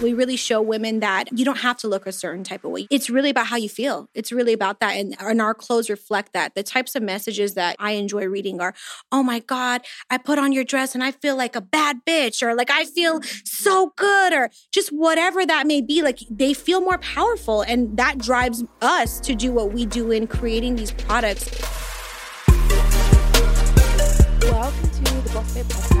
We really show women that you don't have to look a certain type of way. It's really about how you feel. It's really about that. And, and our clothes reflect that. The types of messages that I enjoy reading are, oh my God, I put on your dress and I feel like a bad bitch, or like I feel so good, or just whatever that may be. Like they feel more powerful. And that drives us to do what we do in creating these products. Welcome to the Boss Babe Podcast,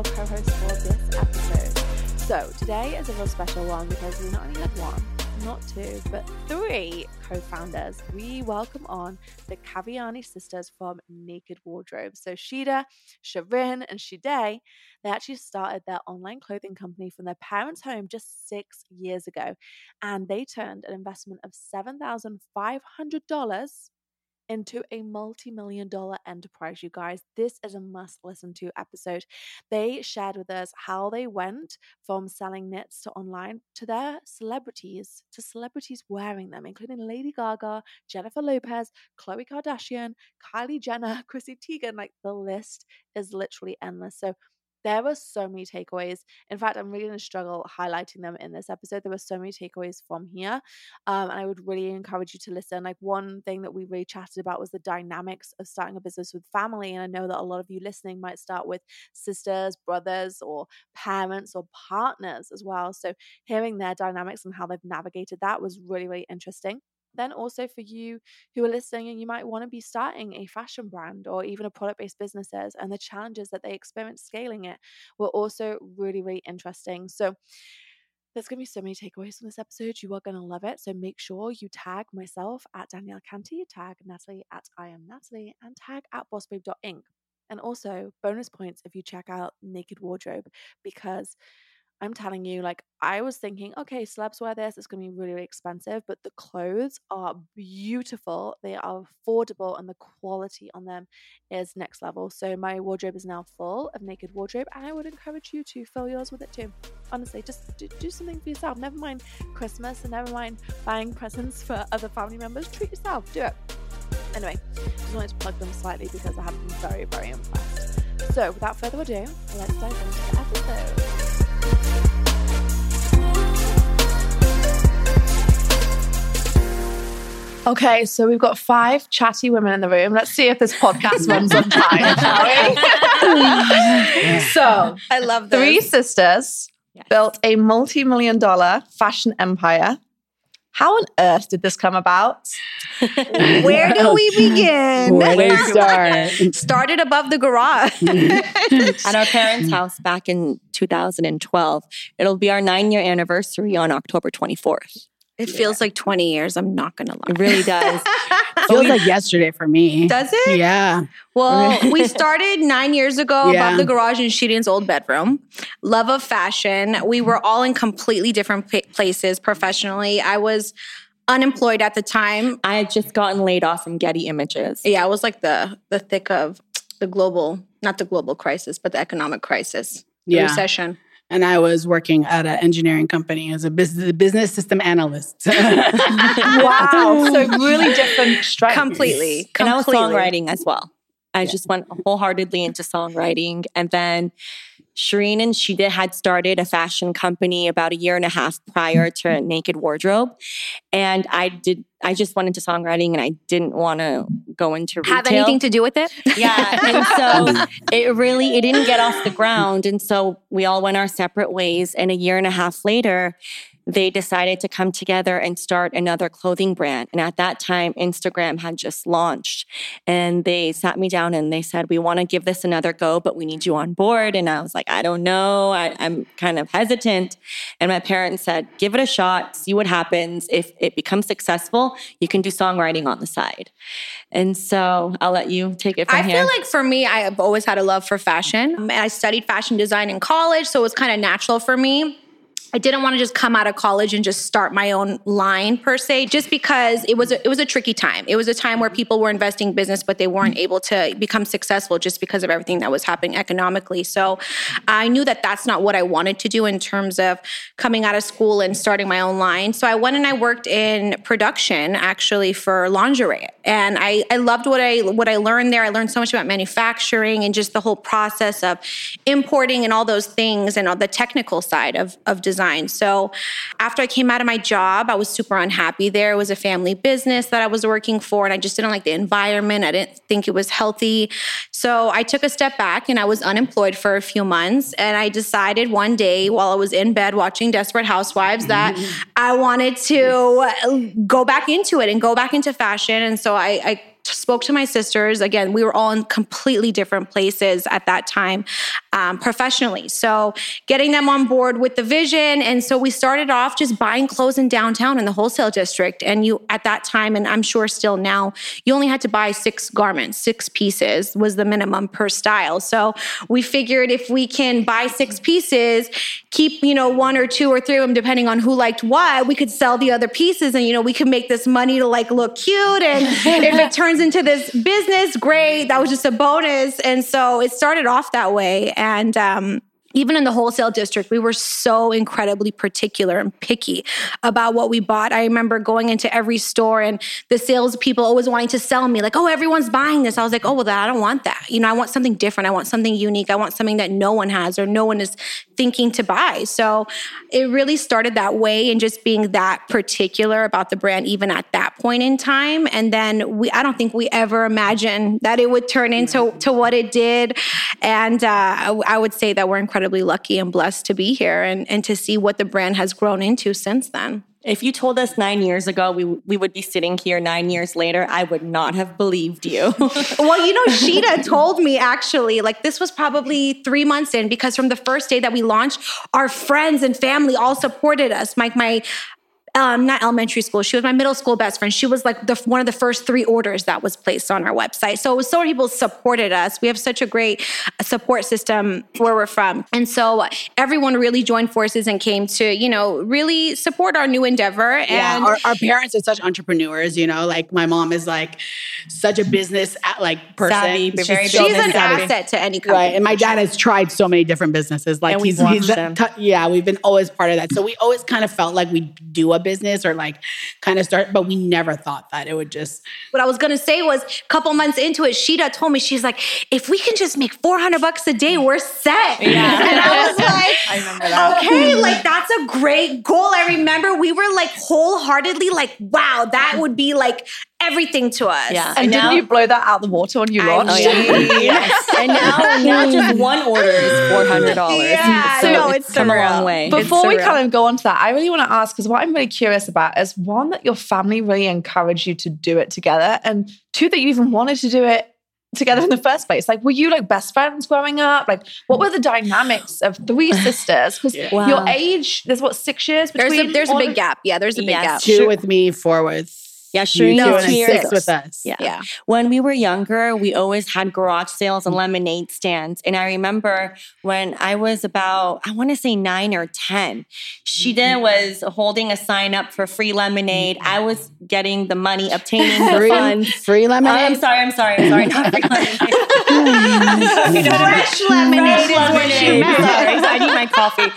Your co-host for this episode. So today is a real special one because we not only had one, not two, but three co-founders. We welcome on the Kaviani sisters from Naked Wardrobe. So Shida, Shirin, and Shideh, they actually started their online clothing company from their parents' home just six years ago. And they turned an investment of $7,500 into a multi million dollar enterprise, you guys. This is a must listen to episode. They shared with us how they went from selling knits to online to their celebrities, to celebrities wearing them, including Lady Gaga, Jennifer Lopez, Khloe Kardashian, Kylie Jenner, Chrissy Teigen. Like the list is literally endless. So there were so many takeaways. In fact, I'm really going to struggle highlighting them in this episode. There were so many takeaways from here. Um, and I would really encourage you to listen. Like, one thing that we really chatted about was the dynamics of starting a business with family. And I know that a lot of you listening might start with sisters, brothers, or parents or partners as well. So, hearing their dynamics and how they've navigated that was really, really interesting then also for you who are listening and you might want to be starting a fashion brand or even a product based businesses and the challenges that they experience scaling it were also really really interesting so there's going to be so many takeaways from this episode. You are going to love it. So make sure you tag myself at Danielle Canty, tag Natalie at I am Natalie, and tag at bossbabe.inc. And also bonus points if you check out Naked Wardrobe because I'm telling you, like, I was thinking, okay, celebs wear this, it's going to be really, really expensive, but the clothes are beautiful. They are affordable, and the quality on them is next level. So, my wardrobe is now full of naked wardrobe, and I would encourage you to fill yours with it too. Honestly, just do, do something for yourself. Never mind Christmas and never mind buying presents for other family members. Treat yourself, do it. Anyway, just wanted to plug them slightly because I have been very, very impressed. So, without further ado, let's dive into the episode. Okay, so we've got five chatty women in the room. Let's see if this podcast runs on time, shall we? so, I love this. three sisters Yes. built a multi million dollar fashion empire. How on earth did this come about? Where do we begin? Where do you start? Started above the garage. at our parents' house back in 2012. It'll be our nine year anniversary on October 24th. It feels like 20 years. I'm not going to lie. It really does. it Feels like yesterday for me. Does it? Yeah. Well, we started nine years ago Yeah. above the garage in Sheedan's old bedroom. Love of fashion. We were all in completely different pa- places professionally. I was unemployed at the time. I had just gotten laid off from Getty Images. Yeah, I was like the the thick of the global, not the global crisis, but the economic crisis, the Yeah. recession. And I was working at an engineering company as a business, business system analyst. wow. So really different strengths. Completely, And I was songwriting as well. I just went wholeheartedly into songwriting. And then Shirin and Shida had started a fashion company about a year and a half prior to mm-hmm. Naked Wardrobe. And I did I just went into songwriting and I didn't want to go into retail. Have anything to do with it? Yeah. And so it really it didn't get off the ground. And so we all went our separate ways. And a year and a half later, they decided to come together and start another clothing brand. And at that time, Instagram had just launched. And they sat me down and they said, We want to give this another go, but we need you on board. And I was like, I don't know. I, I'm kind of hesitant. And my parents said, Give it a shot, see what happens. If it becomes successful, you can do songwriting on the side. And so I'll let you take it from I here. feel like for me, I have always had a love for fashion. I studied fashion design in college, so it was kind of natural for me. I didn't want to just come out of college and just start my own line per se, just because it was a, it was a tricky time. It was a time where people were investing business, but they weren't able to become successful just because of everything that was happening economically. So I knew that that's not what I wanted to do in terms of coming out of school and starting my own line. So I went and I worked in production actually for lingerie, and I I loved what I what I learned there. I learned so much about manufacturing and just the whole process of importing and all those things and all the technical side of of design design. So after I came out of my job, I was super unhappy there. It was a family business that I was working for, and I just didn't like the environment. I didn't think it was healthy. So I took a step back and I was unemployed for a few months. And I decided one day while I was in bed watching Desperate Housewives that I wanted to go back into it and go back into fashion. And so I, I spoke to my sisters. Again, we were all in completely different places at that time um, professionally. So getting them on board with the vision. And so we started off just buying clothes in downtown in the wholesale district. And you, at that time, and I'm sure still now, you only had to buy six garments, six pieces was the minimum per style. So we figured if we can buy six pieces, keep, you know, one or two or three of them, depending on who liked what, we could sell the other pieces and, you know, we could make this money to like look cute. And if it turns into this business, great. That was just a bonus. And so it started off that way. And um, even in the wholesale district, we were so incredibly particular and picky about what we bought. I remember going into every store and the salespeople always wanting to sell me, like, oh, everyone's buying this. I was like, oh, well, I don't want that. You know, I want something different. I want something unique. I want something that no one has or no one is thinking to buy. So it really started that way and just being that particular about the brand, even at that point in time. And then we, I don't think we ever imagined that it would turn into to what it did. And uh, I, I would say that we're incredibly incredibly lucky and blessed to be here and, and to see what the brand has grown into since then. If you told us nine years ago we, we would be sitting here nine years later, I would not have believed you. well, you know, Shida told me actually, like this was probably three months in because from the first day that we launched, our friends and family all supported us. Like my um, not elementary school. She was my middle school best friend. She was like the, one of the first three orders that was placed on our website. So it was so many people supported us. We have such a great uh, support system where we're from. And so everyone really joined forces and came to, you know, really support our new endeavor. And yeah, our, our parents are such entrepreneurs, you know, like my mom is like such a business uh, like person. Savvy, she's, she's an savvy. asset to any company. Right. And my dad has tried so many different businesses. Like he's, he's yeah, we've been always part of that. So we always kind of felt like we do a business or like kind of start, but we never thought that it would just. What I was gonna say was, a couple months into it, Shida told me she's like, if we can just make four hundred bucks a day, we're set. Yeah. And I was like, I remember that. Okay, like that's a great goal. I remember we were like wholeheartedly like, wow, that would be like everything to us. Yeah. And, and didn't you blow that out the water when you launched? Oh, yeah. yes. And now, now just one order is four hundred dollars. Yeah. So no, it's, it's come a long way. Before we kind of go on to that, I really want to ask because what I'm really curious about is one that your family really encouraged you to do it together, and two that you even wanted to do it together in the first place? Like, were you like best friends growing up? Like, what were the dynamics of three sisters? Because yeah. wow. your age, there's what six years between. There's a, there's a big gap. Yeah, there's a big yes. gap. Two with me, four with yeah, Shirin no, two six with us. Yeah. yeah. When we were younger, we always had garage sales and lemonade stands. And I remember when I was about, I want to say nine or 10, Shida mm-hmm. was holding a sign up for free lemonade. I was getting the money, obtaining the free, funds. Free lemonade? Uh, I'm sorry, I'm sorry, I'm sorry. Not free lemonade. Fresh lemonade. Fresh lemonade. Sorry, I need my coffee.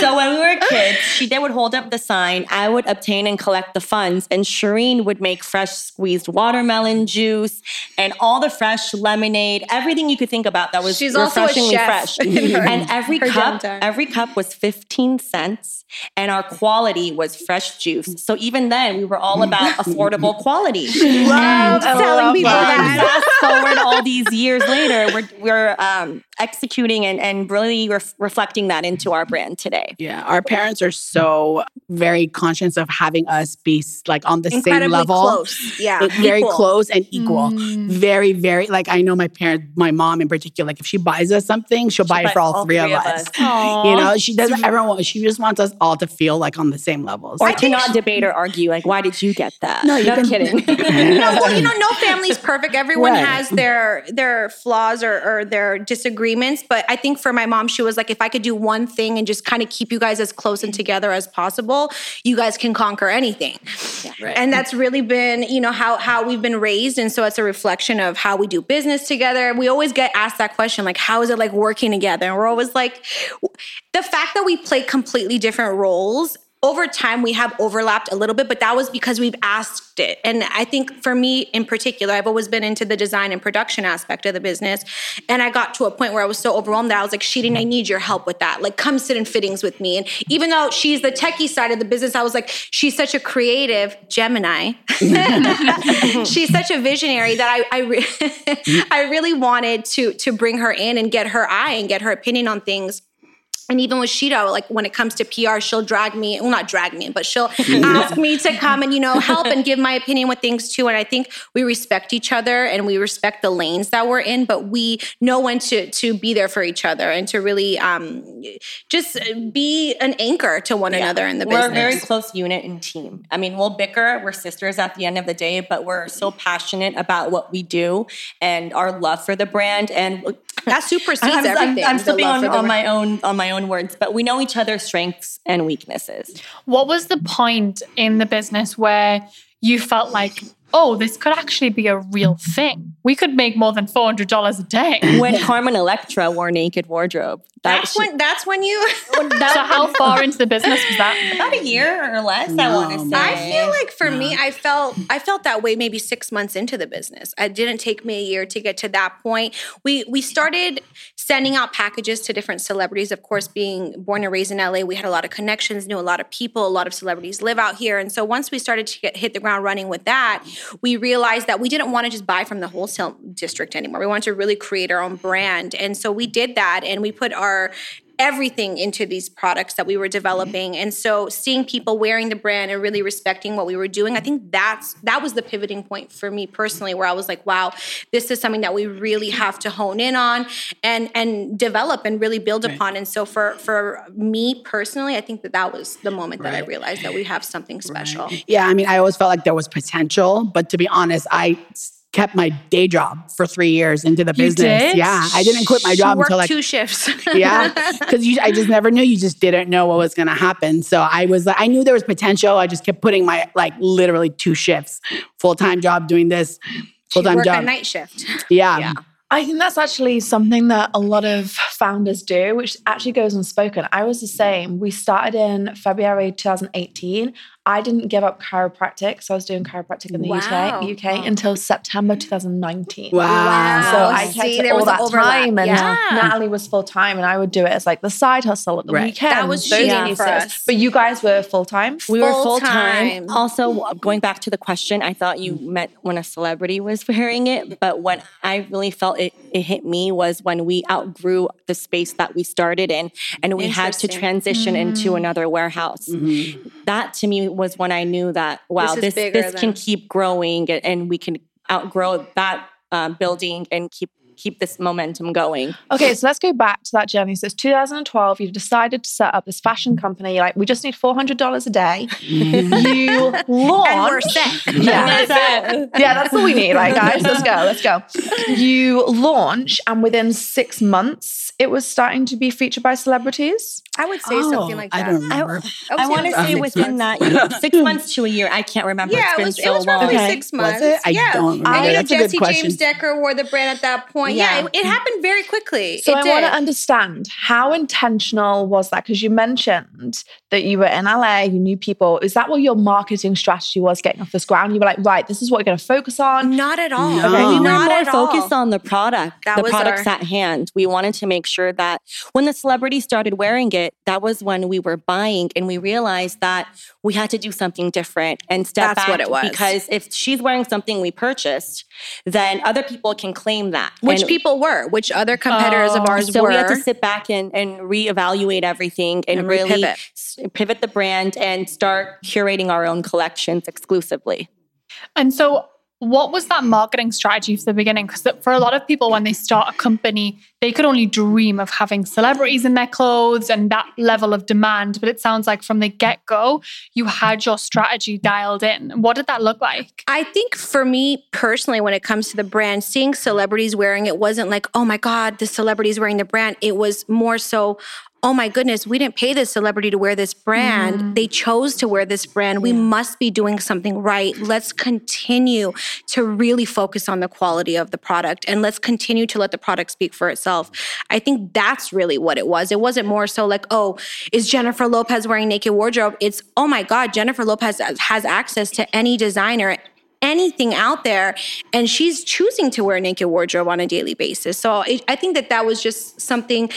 So when we were kids, she then would hold up the sign. I would obtain and collect the funds. And Shirin would make fresh squeezed watermelon juice and all the fresh lemonade, everything you could think about that was She's refreshingly fresh. Her, and every cup, every cup was 15 cents and our quality was fresh juice. So even then we were all about affordable quality. Love telling people that. Fast forward all these years later, we're, we're um, executing and, and really ref- reflecting that into our brand today. Yeah, our parents are so very conscious of having us be like on the Incredibly same level. Close. Yeah. very equal. close and equal. Mm. Very, very like I know my parents, my mom in particular, like if she buys us something, she'll, she'll buy it for all, all three, three, of us. us. You know, she doesn't ever want she just wants us all to feel like on the same levels. Or I cannot she, debate or argue, like, why did you get that? No, you're not kidding. no, well, you know, no family's perfect. Everyone right. has their their flaws or, or their disagreements. But I think for my mom, she was like, if I could do one thing and just kind of keep you guys as close and together as possible, you guys can conquer anything. Yeah, right. And that's really been, you know, how how we've been raised. And so it's a reflection of how we do business together. We always get asked that question, like, how is it like working together? And we're always like, the fact that we play completely different roles over time we have overlapped a little bit but that was because we've asked it. And i think for me in particular i've always been into the design and production aspect of the business. And i got to a point where i was so overwhelmed that i was like sheeting i need your help with that. Like come sit in fittings with me. And even though she's the techie side of the business i was like she's such a creative gemini. She's such a visionary that i I, re- I really wanted to to bring her in and get her eye and get her opinion on things and even with Shito, like when it comes to PR, she'll drag me, well, not drag me, but she'll ask me to come and, you know, help and give my opinion with things too. And I think we respect each other and we respect the lanes that we're in, but we know when to to be there for each other and to really um, just be an anchor to one yeah. another in the we're business. We're a very close unit and team. I mean, we'll bicker, we're sisters at the end of the day, but we're so passionate about what we do and our love for the brand. And that supersedes I'm, everything. I'm, I'm slipping on, on my own on my own words, but we know each other's strengths and weaknesses. What was the point in the business where you felt like oh, this could actually be a real thing. We could make more than four hundred dollars a day. When Carmen Electra wore naked wardrobe. That that's when. That's when you. that, so how far into the business was that? About a year or less. No. I want to say. I feel like for no. me, I felt I felt that way maybe six months into the business. It didn't take me a year to get to that point. We we started sending out packages to different celebrities. Of course, being born and raised in LA, we had a lot of connections, knew a lot of people. A lot of celebrities live out here, and so once we started to get, hit the ground running with that, we realized that we didn't want to just buy from the wholesale district anymore. We wanted to really create our own brand. And so we did that and we put our everything into these products that we were developing and so seeing people wearing the brand and really respecting what we were doing i think that's that was the pivoting point for me personally where i was like wow this is something that we really have to hone in on and and develop and really build right. upon and so for for me personally i think that that was the moment right. that i realized that we have something special right. yeah i mean i always felt like there was potential but to be honest i kept my day job for three years into the business. Yeah, I didn't quit my job until like two shifts. yeah, because I just never knew. You just didn't know what was going to happen. So I was like, I knew there was potential. I just kept putting my like literally two shifts, full time job doing this, full time job, a night shift. Yeah. yeah. I think that's actually something that a lot of founders do, which actually goes unspoken. I was the same. We started in February 2018. I didn't give up chiropractic, so I was doing chiropractic in the wow. UK, UK wow. until September 2019. Wow! So I kept See, it all that time, and yeah. Natalie was full time, and I would do it as like the side hustle at the right. weekend. That was cheating for us. But you guys were full time. We were full time. Also, going back to the question, I thought you meant when a celebrity was wearing it, but when I really felt it, it hit me was when we outgrew the space that we started in, and we had to transition mm. into another warehouse. Mm-hmm. That to me was when I knew that wow, this this, this can keep growing and we can outgrow that uh, building and keep keep this momentum going. Okay, so let's go back to that journey. So it's 2012. You've decided to set up this fashion company. You're like, we just need $400 a day. you launch. And we're set. Yeah. yeah, that's all we need. Right, guys, let's go. Let's go. You launch, and within six months, it was starting to be featured by celebrities. I would say oh, something like that. I don't remember. I, I, I want to say within that six months to a year. I can't remember. Yeah, it was, it was roughly okay. six months. I yeah. don't remember. I know Jessie James Decker wore the brand at that point. Yeah, yeah it, it, happened very quickly. So it I want to understand how intentional was that? Because you mentioned that you were in LA, you knew people. Is that what your marketing strategy was getting off this ground? You were like, right, this is what we're going to focus on. Not at all. No. Okay. We were Not more focused all. on the product, that the products our... at hand. We wanted to make sure that when the celebrity started wearing it, that was when we were buying and we realized that we had to do something different and step That's back what it was. because if she's wearing something we purchased, then other people can claim that. Which and, people were, which other competitors of oh, ours so were. So we had to sit back and, and reevaluate everything and, and really pivot. Pivot the brand and start curating our own collections exclusively. And so what was that marketing strategy for the beginning? Because for a lot of people, when they start a company, they could only dream of having celebrities in their clothes and that level of demand. But it sounds like from the get go, you had your strategy dialed in. What did that look like? I think for me personally, when it comes to the brand, seeing celebrities wearing it wasn't like, oh my God, the celebrity's wearing the brand. It was more so, oh my goodness, we didn't pay this celebrity to wear this brand. Mm. They chose to wear this brand. Yeah. We must be doing something right. Let's continue to really focus on the quality of the product and let's continue to let the product speak for itself. I think that's really what it was. It wasn't more so like, oh, is Jennifer Lopez wearing naked wardrobe? It's, oh my God, Jennifer Lopez has access to any designer anything out there and she's choosing to wear naked wardrobe on a daily basis. So it, i think that that was just something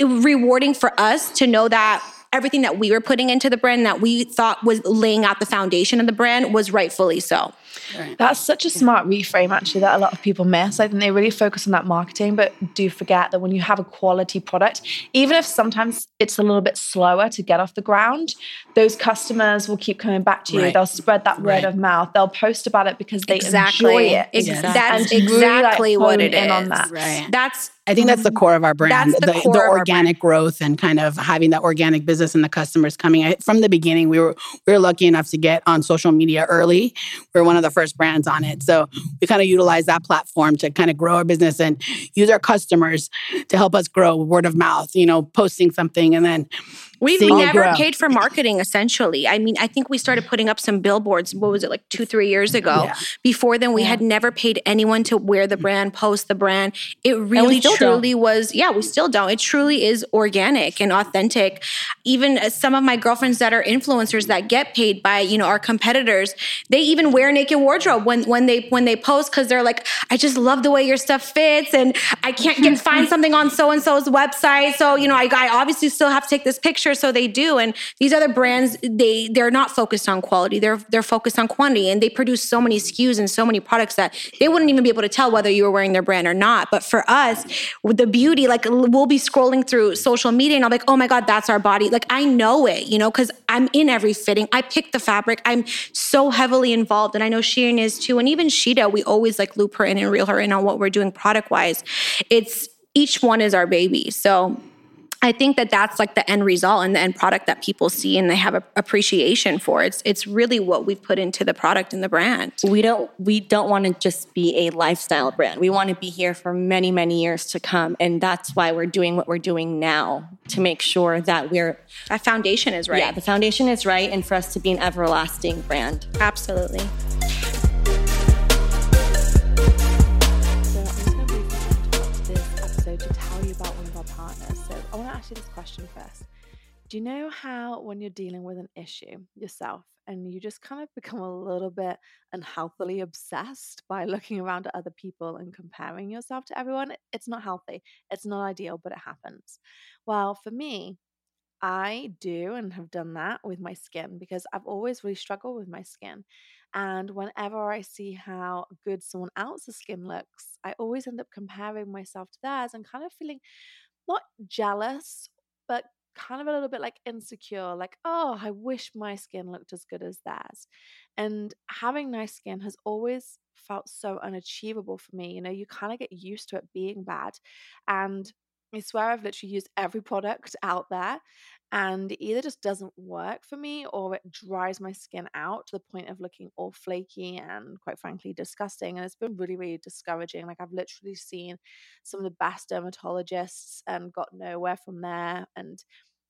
rewarding for us to know that everything that we were putting into the brand that we thought was laying out the foundation of the brand was rightfully so Right. That's such a smart reframe, actually, that a lot of people miss. I think they really focus on that marketing, but do forget that when you have a quality product, even if sometimes it's a little bit slower to get off the ground, those customers will keep coming back to you. Right. They'll spread that word right. of mouth. They'll post about it because they exactly. enjoy it. Exactly. That's exactly really, like, what it is. On that. Right. That's I think that's the core of our brand. That's the, the, the organic growth and kind of having that organic business and the customers coming. I, from the beginning, we were we were lucky enough to get on social media early. We are one of the first brands on it. So we kind of utilize that platform to kind of grow our business and use our customers to help us grow word of mouth, you know, posting something and then We've never paid for marketing essentially. I mean, I think we started putting up some billboards, what was it, like two, three years ago? Yeah. Before then, we yeah. had never paid anyone to wear the brand, post the brand. It really truly don't. was, yeah, we still don't. It truly is organic and authentic. Even uh, some of my girlfriends that are influencers that get paid by, you know, our competitors, they even wear naked wardrobe when when they when they post because they're like, I just love the way your stuff fits and I can't get find something on so and so's website. So, you know, I, I obviously still have to take this picture so they do. And these other brands they they're not focused on quality. They're they're focused on quantity. And they produce so many SKUs and so many products that they wouldn't even be able to tell whether you were wearing their brand or not. But for us with the beauty like we'll be scrolling through social media and I'm like oh my god that's our body. Like I know it you know cuz I'm in every fitting. I pick the fabric. I'm so heavily involved and I know Shein is too. And even Shida we always like loop her in and reel her in on what we're doing product wise it's each one is our baby. So I think that that's like the end result and the end product that people see and they have a appreciation for. It's it's really what we've put into the product and the brand. We don't we don't want to just be a lifestyle brand. We want to be here for many many years to come, and that's why we're doing what we're doing now to make sure that we're that foundation is right. Yeah, the foundation is right, and for us to be an everlasting brand. Absolutely. Question first. Do you know how, when you're dealing with an issue yourself and you just kind of become a little bit unhealthily obsessed by looking around at other people and comparing yourself to everyone? It's not healthy. It's not ideal, but it happens. Well, for me, I do and have done that with my skin because I've always really struggled with my skin. And whenever I see how good someone else's skin looks, I always end up comparing myself to theirs and kind of feeling not jealous, but kind of a little bit like insecure, like, oh, I wish my skin looked as good as theirs. And having nice skin has always felt so unachievable for me. You know, you kind of get used to it being bad. And I swear I've literally used every product out there and it either just doesn't work for me or it dries my skin out to the point of looking all flaky and quite frankly disgusting and it's been really really discouraging like i've literally seen some of the best dermatologists and got nowhere from there and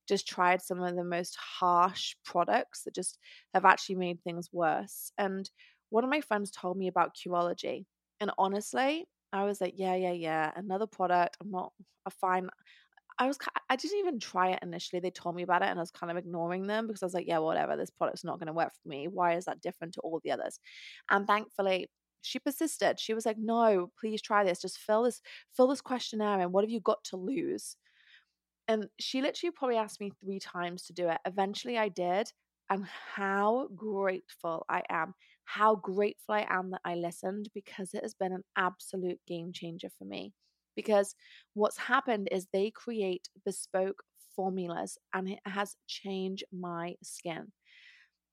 just tried some of the most harsh products that just have actually made things worse and one of my friends told me about Curology and honestly I was like, yeah, yeah, yeah, another product. I'm not a fine. I was I didn't even try it initially. They told me about it and I was kind of ignoring them because I was like, yeah, whatever, this product's not going to work for me. Why is that different to all the others? And thankfully, she persisted. She was like, "No, please try this. Just fill this fill this questionnaire and what have you got to lose?" And she literally probably asked me 3 times to do it. Eventually I did, and how grateful I am. How grateful I am that I listened because it has been an absolute game changer for me because what's happened is they create bespoke formulas and it has changed my skin.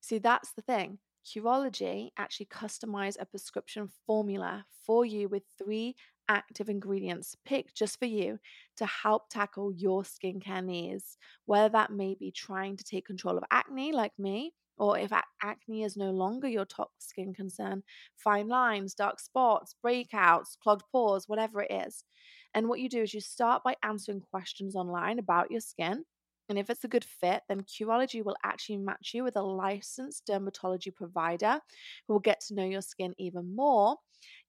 See, that's the thing. Curology actually customize a prescription formula for you with three active ingredients picked just for you to help tackle your skincare needs, whether that may be trying to take control of acne like me, or if acne is no longer your top skin concern, fine lines, dark spots, breakouts, clogged pores, whatever it is. And what you do is you start by answering questions online about your skin and if it's a good fit, then Curology will actually match you with a licensed dermatology provider who will get to know your skin even more.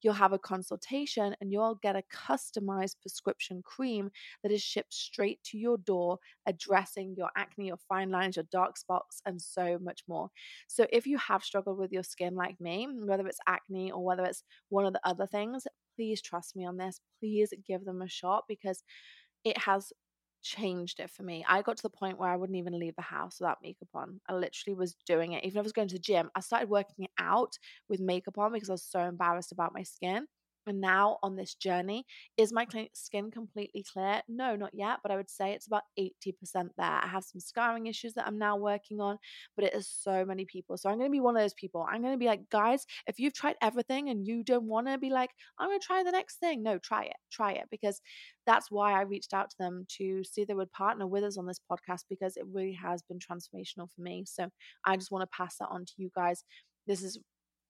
You'll have a consultation and you'll get a customized prescription cream that is shipped straight to your door, addressing your acne, your fine lines, your dark spots, and so much more. So, if you have struggled with your skin like me, whether it's acne or whether it's one of the other things, please trust me on this. Please give them a shot because it has changed it for me. I got to the point where I wouldn't even leave the house without makeup on. I literally was doing it. Even if I was going to the gym, I started working out with makeup on because I was so embarrassed about my skin and now on this journey. Is my skin completely clear? No, not yet, but I would say it's about 80% there. I have some scarring issues that I'm now working on, but it is so many people. So I'm going to be one of those people. I'm going to be like, guys, if you've tried everything and you don't want to be like, I'm going to try the next thing, no, try it, try it, because that's why I reached out to them to see they would partner with us on this podcast because it really has been transformational for me. So I just want to pass that on to you guys. This is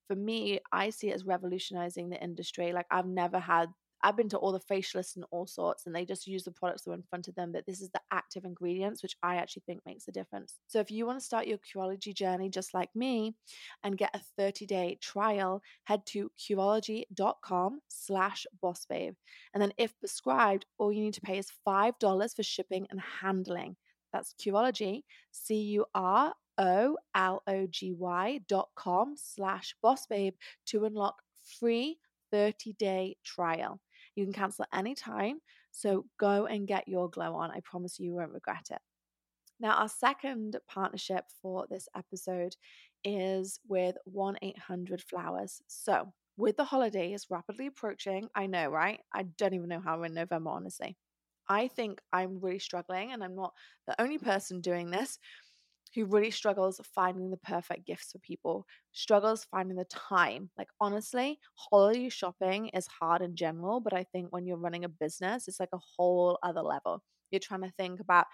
for me, I see it as revolutionizing the industry. Like I've never had I've been to all the facialists and all sorts, and they just use the products that are in front of them. But this is the active ingredients, which I actually think makes a difference. So if you want to start your Curology journey just like me and get a 30 day trial, head to curology.com slash bossbabe. And then if prescribed, all you need to pay is $5 for shipping and handling. That's Curology, C U R O L O G Y dot com slash boss babe to unlock free 30 day trial. You can cancel at any time. So go and get your glow on. I promise you won't regret it. Now, our second partnership for this episode is with 1 800 Flowers. So, with the holidays rapidly approaching, I know, right? I don't even know how we're in November, honestly. I think I'm really struggling, and I'm not the only person doing this who really struggles finding the perfect gifts for people, struggles finding the time. Like, honestly, holiday shopping is hard in general, but I think when you're running a business, it's like a whole other level. You're trying to think about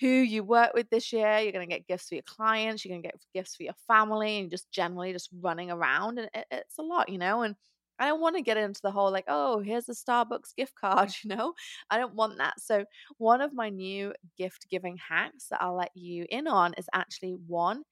who you work with this year. You're going to get gifts for your clients. You're going to get gifts for your family and just generally just running around. And it, it's a lot, you know? And I don't want to get into the whole like, oh, here's a Starbucks gift card, you know? I don't want that. So, one of my new gift giving hacks that I'll let you in on is actually 1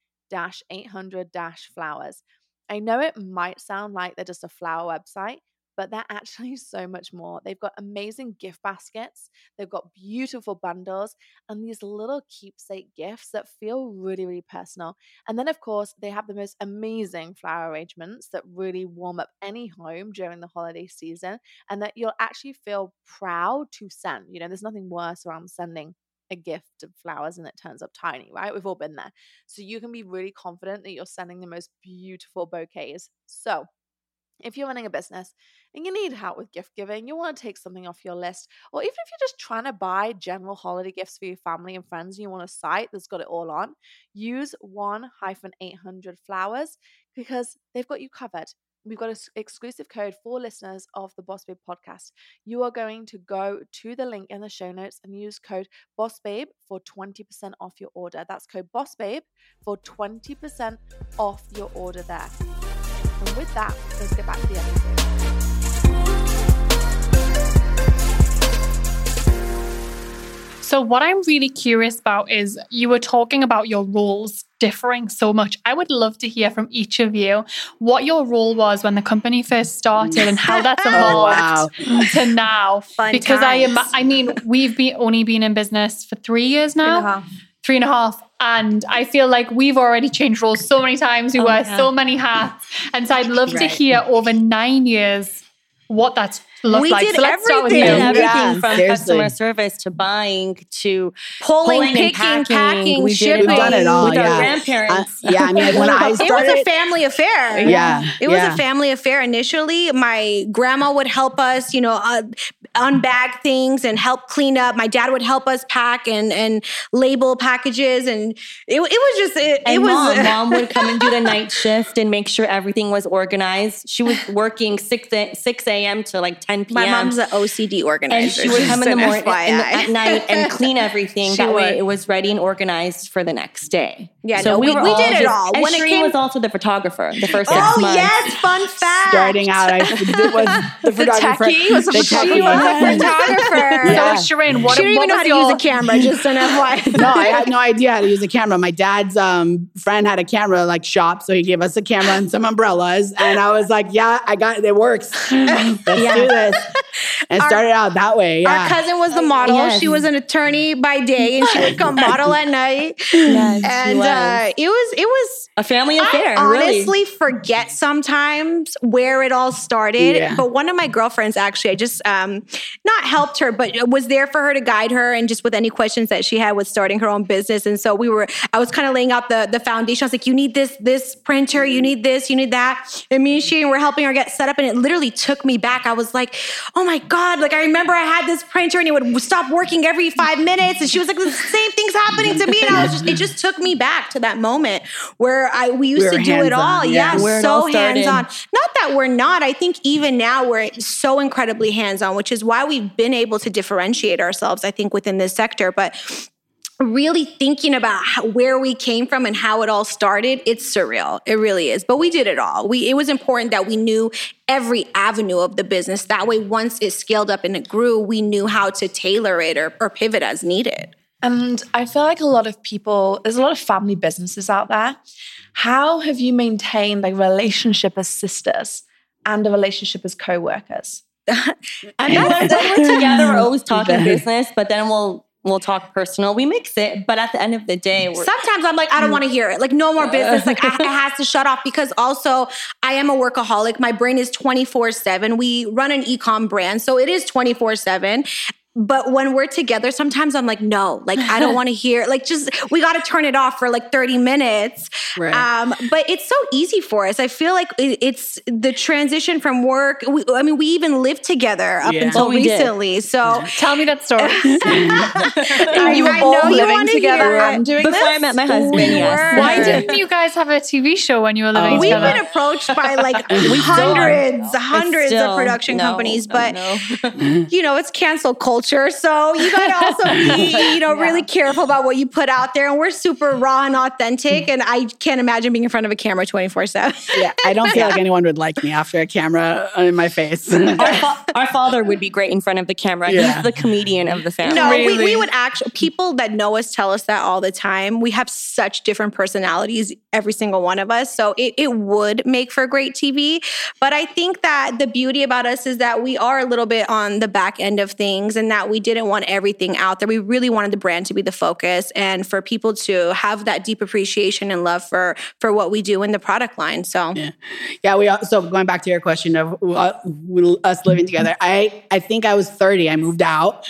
800 flowers. I know it might sound like they're just a flower website, but they're actually so much more. They've got amazing gift baskets, they've got beautiful bundles, and these little keepsake gifts that feel really, really personal. And then, of course, they have the most amazing flower arrangements that really warm up any home during the holiday season and that you'll actually feel proud to send. You know, there's nothing worse around sending a gift of flowers and it turns up tiny, right? We've all been there. So you can be really confident that you're sending the most beautiful bouquets. So, if you're running a business and you need help with gift giving, you want to take something off your list, or even if you're just trying to buy general holiday gifts for your family and friends and you want a site that's got it all on, use 1 800 flowers because they've got you covered. We've got an exclusive code for listeners of the Boss Babe podcast. You are going to go to the link in the show notes and use code Boss Babe for 20% off your order. That's code Boss Babe for 20% off your order there. And with that, let's get back to the episode. So, what I'm really curious about is you were talking about your roles differing so much. I would love to hear from each of you what your role was when the company first started and how that's evolved oh, wow. to now. Fun because times. I am, I mean, we've been only been in business for three years now three and a half. And I feel like we've already changed roles so many times. We oh, wear yeah. so many hats. And so I'd love right. to hear over nine years what that's look We like? did so let's start with everything. everything Yeah, from seriously. customer service to buying to Pulling, pulling and picking, packing, We did shipping. it We've done it all, with yeah. our Uh, grandparents. yeah, I mean, when I started, It was a family affair. yeah, It was yeah. a family affair initially. My grandma would help us, you know, uh, unbag things and help clean up. My dad would help us pack and and label packages, and it, it was just it, And it was. mom, mom would come and do the night shift and make sure everything was organized. She was working six a, six a.m. to like ten p.m. my mom's an OCD organizer. and she would come in the morning and FYI. at night and clean everything. She that way, it was ready and organized for the next day. Yeah, no, we- were we did it all. And When it came- was also the photographer the first six Oh months. yes, fun fact. starting out, I it was the photographer. techie was a the photographer. She was a photographer. Yeah. So Shirin, what, she didn't what even know how to your, use a camera. Just an FYI. no, I had no idea how to use a camera. My dad's um, friend had a camera like shop, so he gave us a camera and some umbrellas, and I was like, "Yeah, I got it. It works. Let's do this." And Our- started out that way. Yeah. Our cousin was the model. Yes. She was an attorney by day, and she would come model at night. Yes, and was. uh, it was it was a family affair. I really. honestly forget sometimes where it all started. Yeah. But one of my girlfriends actually, I just um, not helped her, but was there for her to guide her and just with any questions that she had with starting her own business. And so we were, I was kind of laying out the the foundation. I was like, you need this this printer, you need this, you need that. And me and she were helping her get set up, and it literally took me back. I was like, oh my god! Like I remember I had this printer, and it would stop working every five minutes, and she was like, the same thing's happening to me. And I was just, it just took me back to that moment where I we used We to do it all. hands-on, yeah. Yeah, so hands on. Not that we're not. I think even now we're so incredibly hands on, which is why we've been able to differentiate ourselves, I think, within this sector. But really thinking about how, where we came from and how it all started, it's surreal. It really is. But we did it all. We it was important that we knew every avenue of the business. That way, once it scaled up and it grew, we knew how to tailor it or, or pivot as needed. And I feel like a lot of people, there's a lot of family businesses out there. How have you maintained a relationship as sisters and a relationship as co-workers? I mean, when, when we're together, we're always talking business, but then we'll we'll talk personal. We mix it, but at the end of the day, we're Sometimes I'm like, I don't mm. want to hear it. Like, no more business. Like, I, it has to shut off because also I am a workaholic. My brain is 24 7. We run an ecom brand, so it is 24 7. But when we're together, sometimes I'm like, no, like I don't want to hear. Like, just we got to turn it off for like 30 minutes. Right. Um, but it's so easy for us. I feel like it, it's the transition from work. We, I mean, we even lived together up Yeah. until Oh, we did. recently. So Tell me that story. I, you were I both know you living together hear it. and doing before this? I met my husband. We yes. Why didn't you guys have a TV show when you were living Oh. We've been approached by like hundreds, hundreds Still, of production no, companies, no, but no. you know, it's cancel culture. So you gotta also be, you know, really careful about what you put out there. And we're super raw and authentic. Mm-hmm. And I can't imagine being in front of a camera 24 7. yeah, I don't feel like anyone would like me after a camera in my face. our, fa- our father would be great in front of the camera. Yeah. He's the comedian of the family. No, we, we would actually, people that know us tell us that all the time. We have such different personalities, every single one of us. So it, it would make for great TV. But I think that the beauty about us is that we are a little bit on the back end of things and that we didn't want everything out there. We really wanted the brand to be the focus and for people to have that deep appreciation and love for for what we do in the product line. So Yeah. Yeah, we all, so going back to your question of uh, us living together. I I think I was 30. I moved out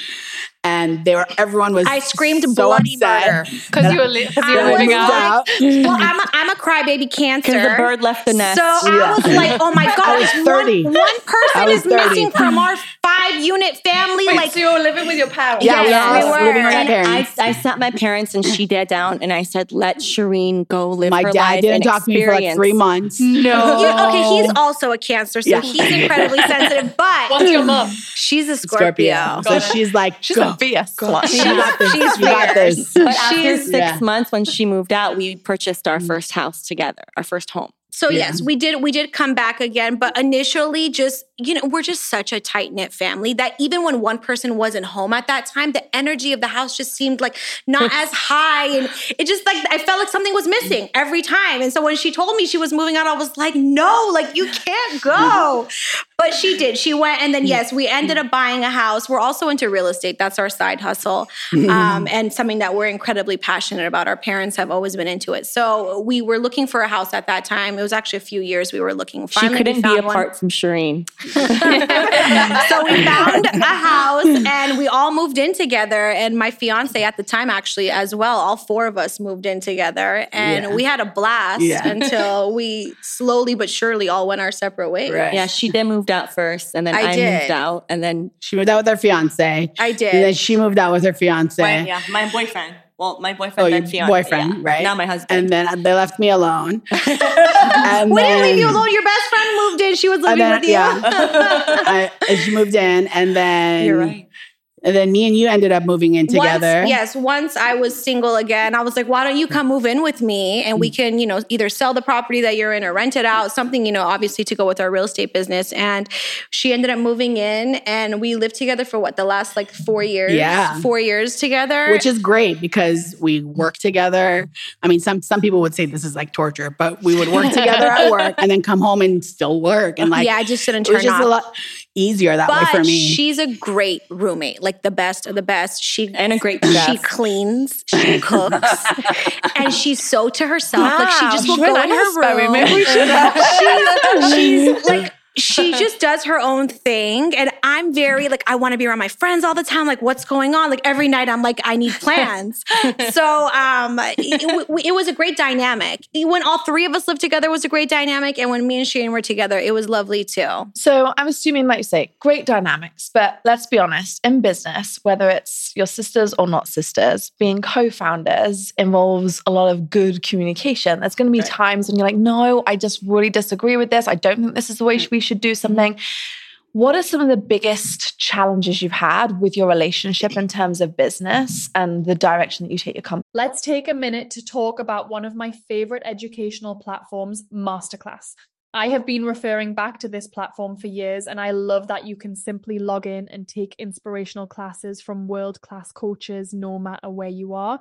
and they were everyone was I screamed so bloody murder. Because you were, li- 'cause you were I was moving moved out. out. well, I'm a, I'm a crybaby cancer. Because the bird left the nest. So I was like, oh my God, was one- 30. One, I person was is 30. missing from our five unit family. Wait, like, so you were living with your parents? Yeah, Yes, we we were were. living with my And parents. I, I sat my parents and she did down and I said, let Shirin go live my her dad life didn't and talk to me for like three months. No. you- okay, he's also a cancer, so Yeah. he's incredibly sensitive, but What's your mom? she's a Scorpio. Scorpio. So she's like, She's go. a fierce slut. You. She's you fierce. But after She's- six Yeah. months, when she moved out, we purchased our first house together, our first home. So Yeah. yes, we did we did come back again, but initially just, you know, we're just such a tight-knit family that even when one person wasn't home at that time, the energy of the house just seemed like not as high and it just like I felt like something was missing every time. And so when she told me she was moving out, I was like, "No, like you can't go." But she did. She went and then yes, we ended up buying a house. We're also into real estate. That's our side hustle. Um, and something that we're incredibly passionate about. Our parents have always been into it. So we were looking for a house at that time. It was was actually a few years we were looking. Finally, she couldn't be apart one. from Shirin. so we found a house and we all moved in together. And my fiance at the time, actually, as well, all four of us moved in together. And yeah. we had a blast yeah. until we slowly but surely all went our separate ways. Right. Yeah, she then moved out first, and then I, I moved out, and then she moved out with her fiance. I did. And then she moved out with her fiance. My, yeah, my boyfriend. Well, my boyfriend, oh, then fiance. Boyfriend, yeah. right? Now my husband. And then they left me alone. and we then, didn't leave you alone. Your best friend moved in. She was living then, with you. Yeah. I, she moved in, and then you're right. And then me and you ended up moving in together. Once, yes, once I was single again, I was like, why don't you come move in with me and we mm. can, you know, either sell the property that you're in or rent it out, something, you know, obviously to go with our real estate business. And she ended up moving in and we lived together for what, the last like four years? Yeah. Four years together. Which is great because we work together. I mean, some some people would say this is like torture, but we would work together at work and then come home and still work. And like Yeah, I just didn't turn it was just off. a lot easier that but way for me. She's a great roommate, like the best of the best. She and a great chef. She cleans, she cooks, and she's so to herself. Wow. Like she just will go in her room. Maybe we should. she's, she's like she just does her own thing. And I'm very like, I want to be around my friends all the time. Like, what's going on? Like, every night I'm like, I need plans. so um, it, it, was a great dynamic. When all three of us lived together was a great dynamic. And when me and Shane were together, it was lovely too. So I'm assuming, like you say, great dynamics. But let's be honest, in business, whether it's your sisters or not sisters, being co founders involves a lot of good communication. There's going to be right. times when you're like, no, I just really disagree with this. I don't think this is the way we should should do something. What are some of the biggest challenges you've had with your relationship in terms of business and the direction that you take your company? Let's take a minute to talk about one of my favorite educational platforms, Masterclass. I have been referring back to this platform for years, and I love that you can simply log in and take inspirational classes from world class coaches no matter where you are.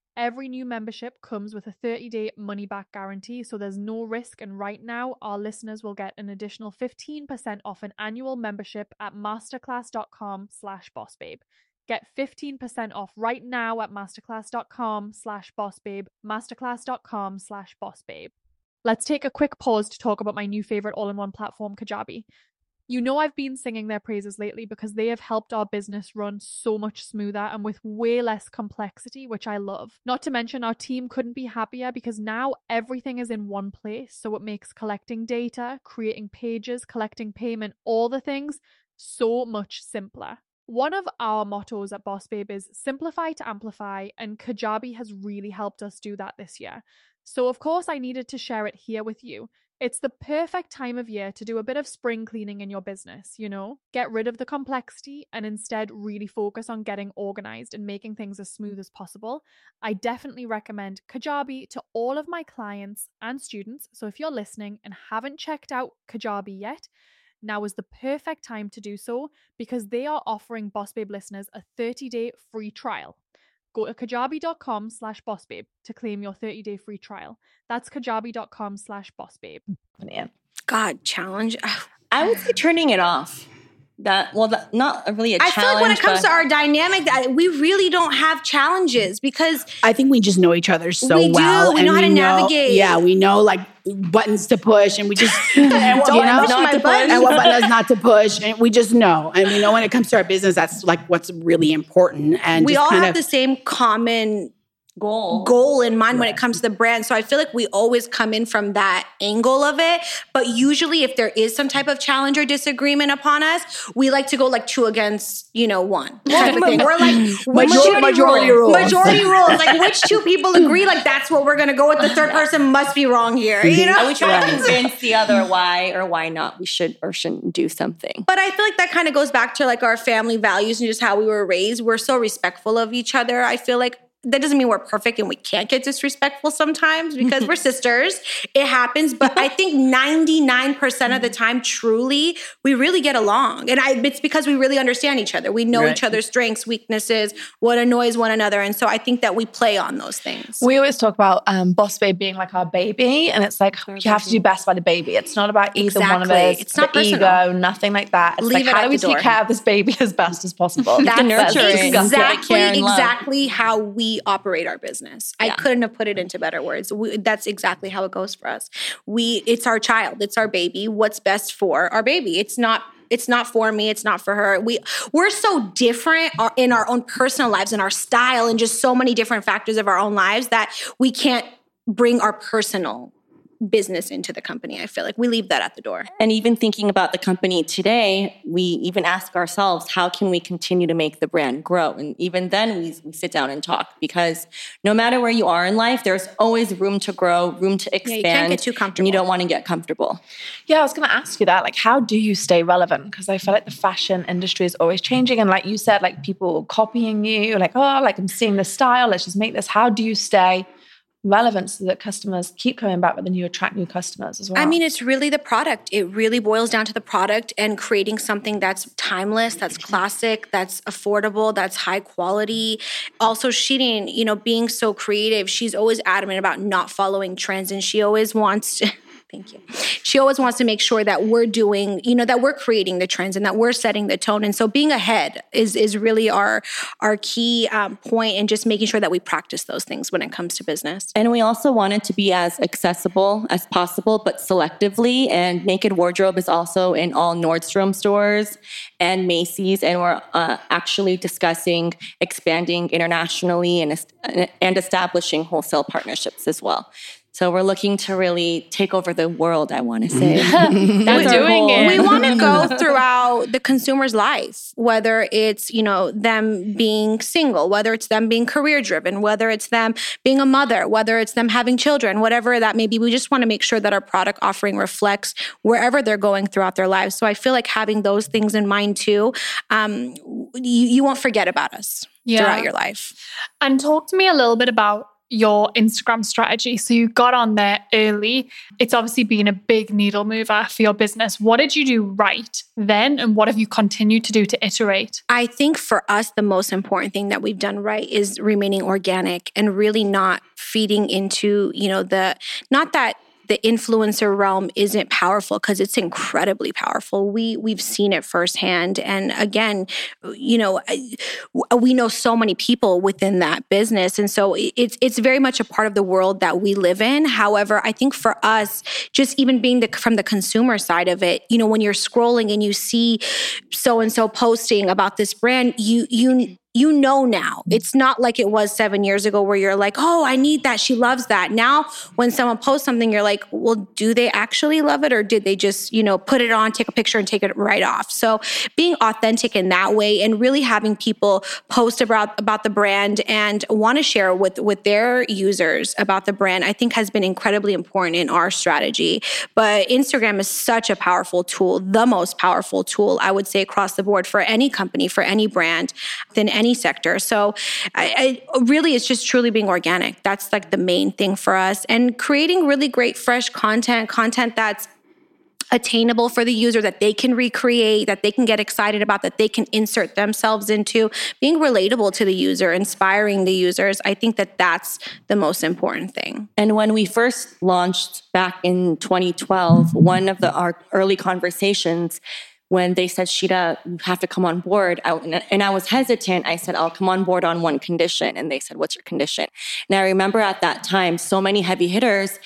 Every new membership comes with a 30 day money back guarantee, so there's no risk. And right now, our listeners will get an additional 15% off an annual membership at masterclass.com slash bossbabe. Get 15% off right now at masterclass.com slash bossbabe, masterclass.com slash bossbabe. Let's take a quick pause to talk about my new favorite all in one platform, Kajabi. You know, I've been singing their praises lately because they have helped our business run so much smoother and with way less complexity, which I love. Not to mention, our team couldn't be happier because now everything is in one place. So it makes collecting data, creating pages, collecting payment, all the things so much simpler. One of our mottos at Boss Babe is simplify to amplify, and Kajabi has really helped us do that this year. So, of course, I needed to share it here with you. It's the perfect time of year to do a bit of spring cleaning in your business, you know? Get rid of the complexity and instead really focus on getting organized and making things as smooth as possible. I definitely recommend Kajabi to all of my clients and students. So if you're listening and haven't checked out Kajabi yet, now is the perfect time to do so because they are offering Boss Babe listeners a 30 day free trial. Go to kajabi.com slash bossbabe to claim your 30 day free trial. That's kajabi.com slash bossbabe. Mm, yeah. God, challenge. I would say turning it off that well that, not really a I feel like when it comes to our dynamic that we really don't have challenges because I think we just know each other so we well. Do. We know how to navigate. Yeah, we know like buttons to push and we just and what, you know, not to push and what buttons not to push and we just know and we know when it comes to our business that's like what's really important and we all have of, the same common goal goal in mind when it comes to the brand. So I feel like we always come in from that angle of it. But usually if there is some type of challenge or disagreement upon us, we like to go like two against, you know, one type of thing. We're like majority, majority rules. Majority rules. Like which two people agree, like that's what we're gonna go with. The third person must be wrong here. You know? And we try to convince the other why or why not we should or shouldn't do something. But I feel like that kind of goes back to like our family values and just how we were raised. We're so respectful of each other. I feel like that doesn't mean we're perfect and we can't get disrespectful sometimes because we're sisters. It happens, but I think 99% of the time, truly, we really get along. And I, it's because we really understand each other. We know right. each other's strengths, weaknesses, what annoys one another. And so I think that we play on those things. We always talk about um, Boss Babe being like our baby. And it's like, you have to do best by the baby. It's not about either exactly. one of us. It's not personal. ego, nothing like that. It's Leave like, it how do we take care of this baby as best as possible? That's exactly, exactly how we operate our business. Yeah. I couldn't have put it into better words. We, that's exactly how it goes for us. We it's our child, it's our baby. What's best for our baby? It's not it's not for me it's not for her we we're so different in our own personal lives and our style and just so many different factors of our own lives that we can't bring our personal business into the company. I feel like we leave that at the door. And even thinking about the company today, we even ask ourselves, how can we continue to make the brand grow? And even then, we, we sit down and talk because no matter where you are in life, there's always room to grow, room to expand. Yeah, you can't get too comfortable. And you don't want to get comfortable. Yeah, I was going to ask you that. Like, how do you stay relevant? Because I feel like the fashion industry is always changing. And like you said, like people copying you, like, oh, like I'm seeing this style, let's just make this. How do you stay? Relevant so that customers keep coming back, but then you attract new customers as well. I mean, it's really the product. It really boils down to the product and creating something that's timeless, that's classic, that's affordable, that's high quality. Also, Shirin, you know, being so creative, she's always adamant about not following trends and she always wants to Thank you. She always wants to make sure that we're doing, you know, that we're creating the trends and that we're setting the tone. And so being ahead is is really our our key um, point and just making sure that we practice those things when it comes to business. And we also want it to be as accessible as possible, but selectively. And Naked Wardrobe is also in all Nordstrom stores and Macy's, and we're uh, actually discussing expanding internationally and and establishing wholesale partnerships as well. So we're looking to really take over the world, I want to say. That's we're doing it. We want to go throughout the consumer's life, whether it's, you know, them being single, whether it's them being career driven, whether it's them being a mother, whether it's them having children, whatever that may be. We just want to make sure that our product offering reflects wherever they're going throughout their lives. So I feel like having those things in mind too, um, you, you won't forget about us yeah. throughout your life. And talk to me a little bit about your Instagram strategy. So you got on there early. It's obviously been a big needle mover for your business. What did you do right then? And what have you continued to do to iterate? I think for us, the most important thing that we've done right is remaining organic and really not feeding into, you know, the, not that the influencer realm isn't powerful because it's incredibly powerful. We we've seen it firsthand, and again, you know, we know so many people within that business, and so it's it's very much a part of the world that we live in. However, I think for us, just even being the from the consumer side of it, you know, when you're scrolling and you see so and so posting about this brand, you you you know now. Mm-hmm. It's not like it was seven years ago where you're like, oh, I need that. She loves that. Now, when someone posts something, you're like, well, do they actually love it or did they just, you know, put it on, take a picture and take it right off? So being authentic in that way and really having people post about, about the brand and want to share with, with their users about the brand, I think has been incredibly important in our strategy. But Instagram is such a powerful tool, the most powerful tool, I would say, across the board for any company, for any brand, than any sector. So I, I really, it's just truly being organic. That's like the main thing for us and creating really great, fresh content, content that's attainable for the user that they can recreate, that they can get excited about, that they can insert themselves into, being relatable to the user, inspiring the users. I think that that's the most important thing. And when we first launched back in 2012, one of the our early conversations when they said, Shida, you have to come on board. I, and I was hesitant. I said, I'll come on board on one condition. And they said, What's your condition? And I remember at that time, so many heavy hitters,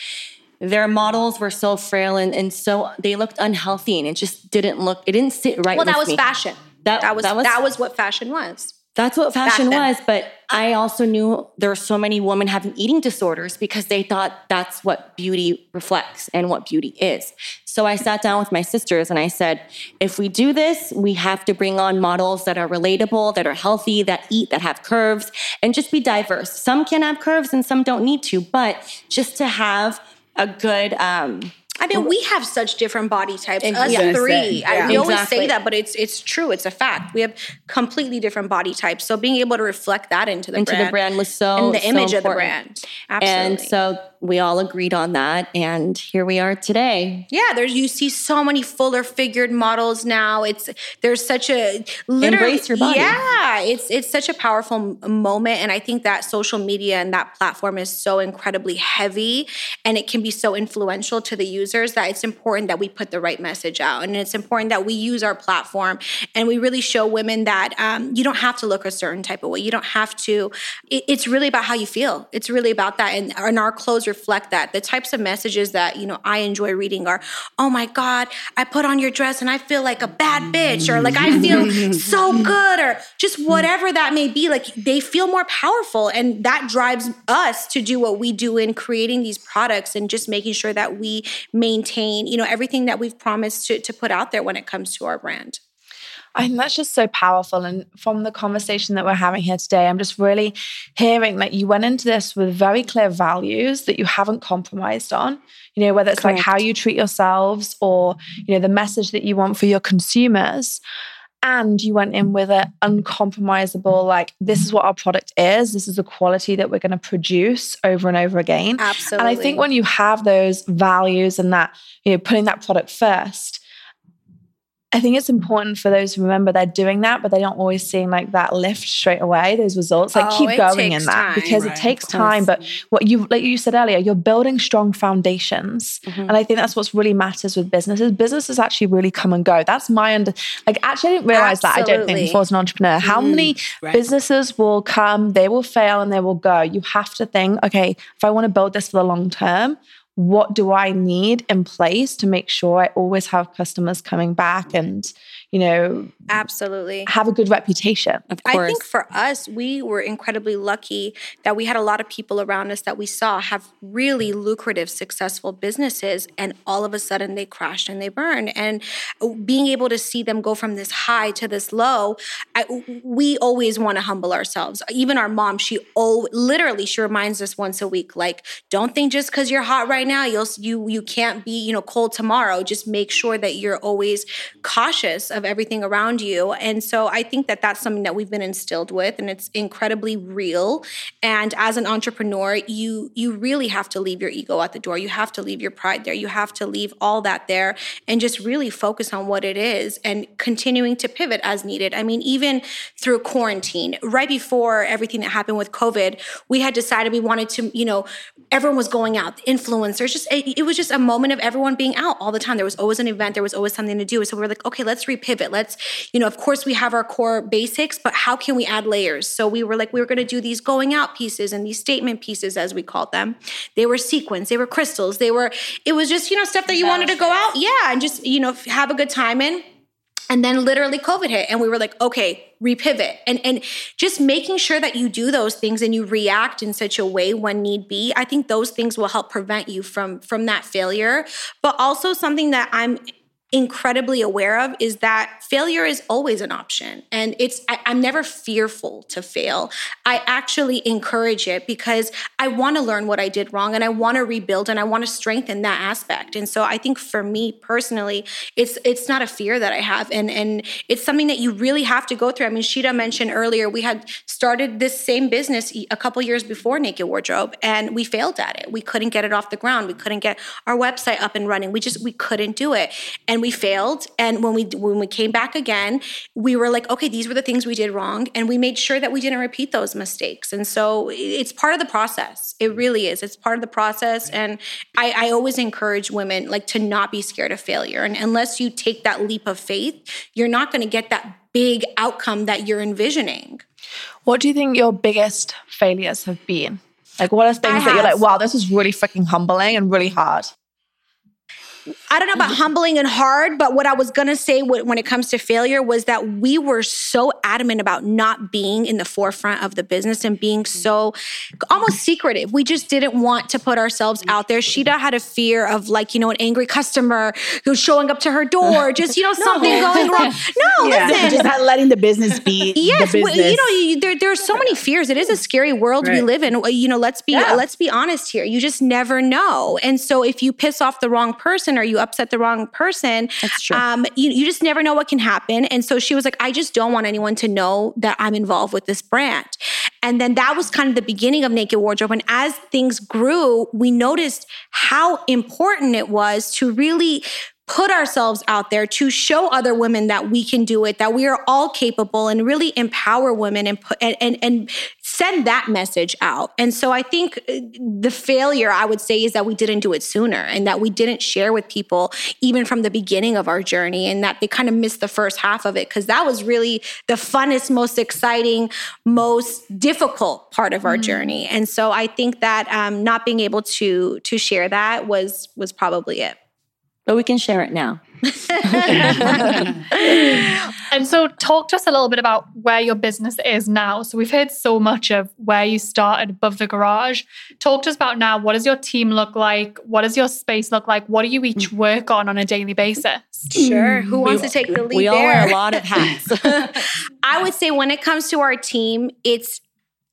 their models were so frail and, and so they looked unhealthy and it just didn't look, it didn't sit right Well, that was me. fashion. That, that, was, that was that was what fashion was That's what fashion was. But I also knew there were so many women having eating disorders because they thought that's what beauty reflects and what beauty is. So I sat down with my sisters and I said, if we do this, we have to bring on models that are relatable, that are healthy, that eat, that have curves, and just be diverse. Some can have curves and some don't need to, but just to have a good, um, I mean, we have such different body types. Us yeah. three. Yeah. I, we always say that, but it's it's true. It's a fact. We have completely different body types. So being able to reflect that into the into brand, the brand was so and the image so of the brand. Absolutely. And so we all agreed on that and here we are today yeah there's you see so many fuller figured models now it's there's such a embrace your body yeah it's it's such a powerful moment and i think that social media and that platform is so incredibly heavy and it can be so influential to the users that it's important that we put the right message out and it's important that we use our platform and we really show women that um, you don't have to look a certain type of way you don't have to it, it's really about how you feel it's really about that and, and our clothes reflect that. The types of messages that, you know, I enjoy reading are, oh my God, I put on your dress and I feel like a bad bitch, or like I feel so good, or just whatever that may be. Like they feel more powerful. And that drives us to do what we do in creating these products and just making sure that we maintain, you know, everything that we've promised to, to put out there when it comes to our brand. I think that's just so powerful. And from the conversation that we're having here today, I'm just really hearing that you went into this with very clear values that you haven't compromised on. You know, whether it's Correct. like how you treat yourselves or, you know, the message that you want for your consumers. And you went in with an uncompromisable, like, this is what our product is. This is the quality that we're going to produce over and over again. Absolutely. And I think when you have those values and that, you know, putting that product first, I think it's important for those to remember they're doing that, but they don't always seeing like that lift straight away, those results. Like oh, keep going in that time, because right, it takes time. But what you like you said earlier, you're building strong foundations. Mm-hmm. And I think that's what's really matters with businesses. Businesses actually really come and go. That's my under like actually I didn't realize Absolutely. that, I don't think before as an entrepreneur. How mm, many right. businesses will come, they will fail and they will go. You have to think, okay, if I want to build this for the long term, what do I need in place to make sure I always have customers coming back and you know, absolutely have a good reputation. I think for us, we were incredibly lucky that we had a lot of people around us that we saw have really lucrative, successful businesses, and all of a sudden they crashed and they burned. And oh, being able to see them go from this high to this low, I, we always want to humble ourselves. Even our mom, she oh, literally she reminds us once a week, like, don't think just because you're hot right now, you'll you you can't be you know cold tomorrow. Just make sure that you're always cautious of everything around you. And so I think that that's something that we've been instilled with and it's incredibly real. And as an entrepreneur, you you really have to leave your ego at the door. You have to leave your pride there. You have to leave all that there and just really focus on what it is and continuing to pivot as needed. I mean, even through quarantine, right before everything that happened with COVID, we had decided we wanted to, you know, everyone was going out, influencers, just it, was just a moment of everyone being out all the time. There was always an event, there was always something to do. So we were like, okay, let's repivot. Let's, you know, of course we have our core basics, but how can we add layers? So we were like, we were going to do these going out pieces and these statement pieces, as we called them. They were sequins, they were crystals, they were, it was just, you know, stuff that you wanted to go out. Yeah. And just, you know, have a good time in. And then literally COVID hit, and we were like, okay, repivot. And and just making sure that you do those things and you react in such a way when need be. I think those things will help prevent you from from that failure. But also something that I'm incredibly aware of is that failure is always an option. And it's I, am never fearful to fail. I actually encourage it because i want to learn what i did wrong and i want to rebuild and i want to strengthen that aspect. And so i think for me personally it's it's not a fear that i have. And and it's something that you really have to go through. I mean shida mentioned earlier we had started this same business a couple years before naked wardrobe and we failed at it. We couldn't get it off the ground. We couldn't get our website up and running. We just we couldn't do it. And and we failed. And when we when we came back again, we were like, okay, these were the things we did wrong, and we made sure that we didn't repeat those mistakes. And so it's part of the process. It really is. It's part of the process. And I, I always encourage women like to not be scared of failure. And unless you take that leap of faith, you're not going to get that big outcome that you're envisioning. What do you think your biggest failures have been? Like, what are things that you're like, wow, this was really freaking humbling and really hard? I don't know about humbling and hard, but what I was going to say when it comes to failure was that we were so adamant about not being in the forefront of the business and being mm-hmm. so almost secretive. We just didn't want to put ourselves mm-hmm. out there. Shida had a fear of like, you know, an angry customer who's showing up to her door, just, you know, something no. going wrong. No, yeah. listen. Just not letting the business be. Yes. The business. you know, you, there, there are so many fears. It is a scary world right. we live in. You know, let's be, yeah. let's be honest here. You just never know. And so if you piss off the wrong person or you upset the wrong person, That's um, you, you just never know what can happen. And so she was like, I just don't want anyone to know that I'm involved with this brand. And then that was kind of the beginning of Naked Wardrobe. And as things grew, we noticed how important it was to really put ourselves out there to show other women that we can do it, that we are all capable and really empower women and put and, and, and send that message out. And so I think uh, the failure I would say is that we didn't do it sooner and that we didn't share with people even from the beginning of our journey and that they kind of missed the first half of it because that was really the funnest, most exciting, most difficult part of our mm-hmm. journey. And so I think that um, not being able to to share that was was probably it but we can share it now. and so, talk to us a little bit about where your business is now. So, we've heard so much of where you started above the garage. Talk to us about now. What does your team look like? What does your space look like? What do you each mm. work on on a daily basis? Sure. Who wants we, to take the lead? We all there? wear a lot of hats. I would say when it comes to our team, it's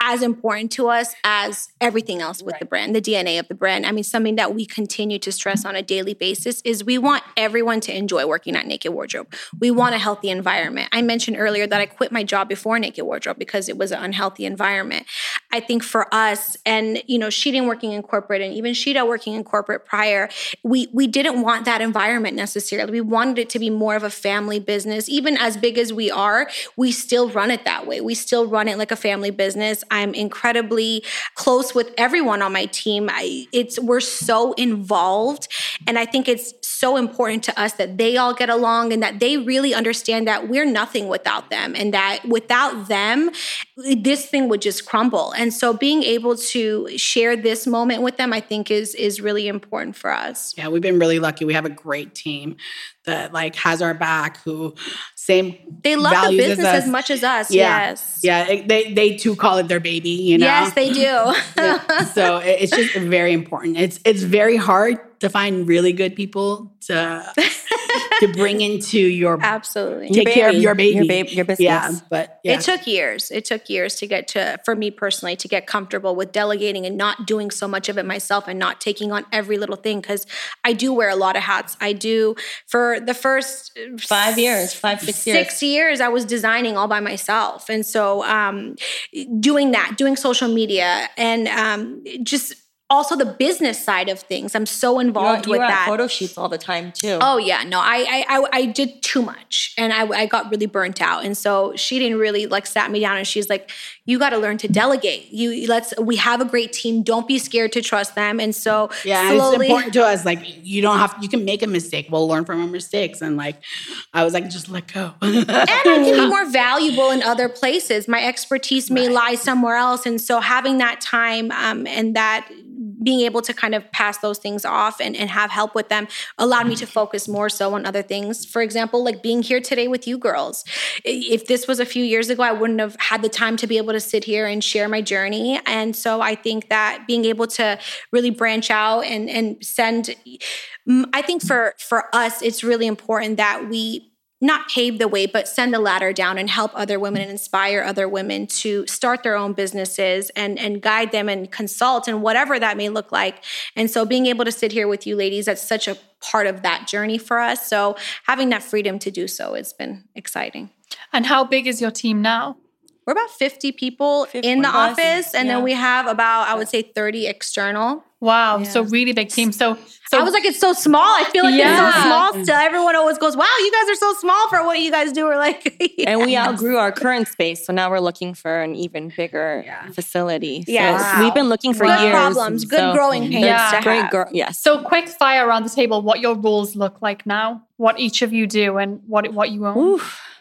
as important to us as everything else with right. the brand, the DNA of the brand. I mean, something that we continue to stress on a daily basis is we want everyone to enjoy working at Naked Wardrobe. We want a healthy environment. I mentioned earlier that I quit my job before Naked Wardrobe because it was an unhealthy environment. I think for us, and you know, Sheeting working in corporate and even Shida working in corporate prior, we we didn't want that environment necessarily. We wanted it to be more of a family business. Even as big as we are, we still run it that way. We still run it like a family business. I'm incredibly close with everyone on my team. I, it's we're so involved, and I think it's so important to us that they all get along and that they really understand that we're nothing without them, and that without them, this thing would just crumble. And so, being able to share this moment with them, I think, is is really important for us. Yeah, we've been really lucky. We have a great team that like has our back who same they love the business as, as, much as us yeah. yes yeah it, they they too call it their baby you know yes they do yeah. so it's just very important it's it's very hard to find really good people to to bring into your absolutely take your care of your baby, your, baby, your business. Yeah, but yeah. it took years. It took years to get to for me personally to get comfortable with delegating and not doing so much of it myself and not taking on every little thing because I do wear a lot of hats. I do for the first five years, five six years, six years. I was designing all by myself, and so um, doing that, doing social media, and um, just also the business side of things. I'm so involved you're, you're with that. Photo shoots all the time too. Oh yeah, no, I I I, did too much, and I I got really burnt out, and so she didn't really like sat me down, and she's like, "You got to learn to delegate. You let's we have a great team. Don't be scared to trust them." And so yeah, slowly, it's important to us. Like you don't have you can make a mistake. We'll learn from our mistakes, and like I was like, just let go. and I can be more valuable in other places. My expertise may right. lie somewhere else, and so having that time um, and that being able to kind of pass those things off and, and have help with them allowed me to focus more so on other things. For example, like being here today with you girls. If this was a few years ago, I wouldn't have had the time to be able to sit here and share my journey. And so I think that being able to really branch out and, and send, I think for, for us, it's really important that we not pave the way, but send the ladder down and help other women and inspire other women to start their own businesses and, and guide them and consult and whatever that may look like. And so being able to sit here with you ladies, that's such a part of that journey for us. So having that freedom to do so has been exciting. And how big is your team now? We're about 50 people 50 in the office, and yeah. then we have about, I would say, 30 external. Wow. Yeah. So really big team. So, so I was like, it's so small. I feel like yeah. it's so small still. Everyone always goes, wow, you guys are so small for what you guys do. We're like, yes. and we outgrew our current space. So now we're looking for an even bigger yeah. facility. Yeah. So wow. we've been looking for good years. problems, good so growing pains. Yeah. Great girl. Yes. So quick fire around the table, what your rules look like now, what each of you do and what, what you own. Oof.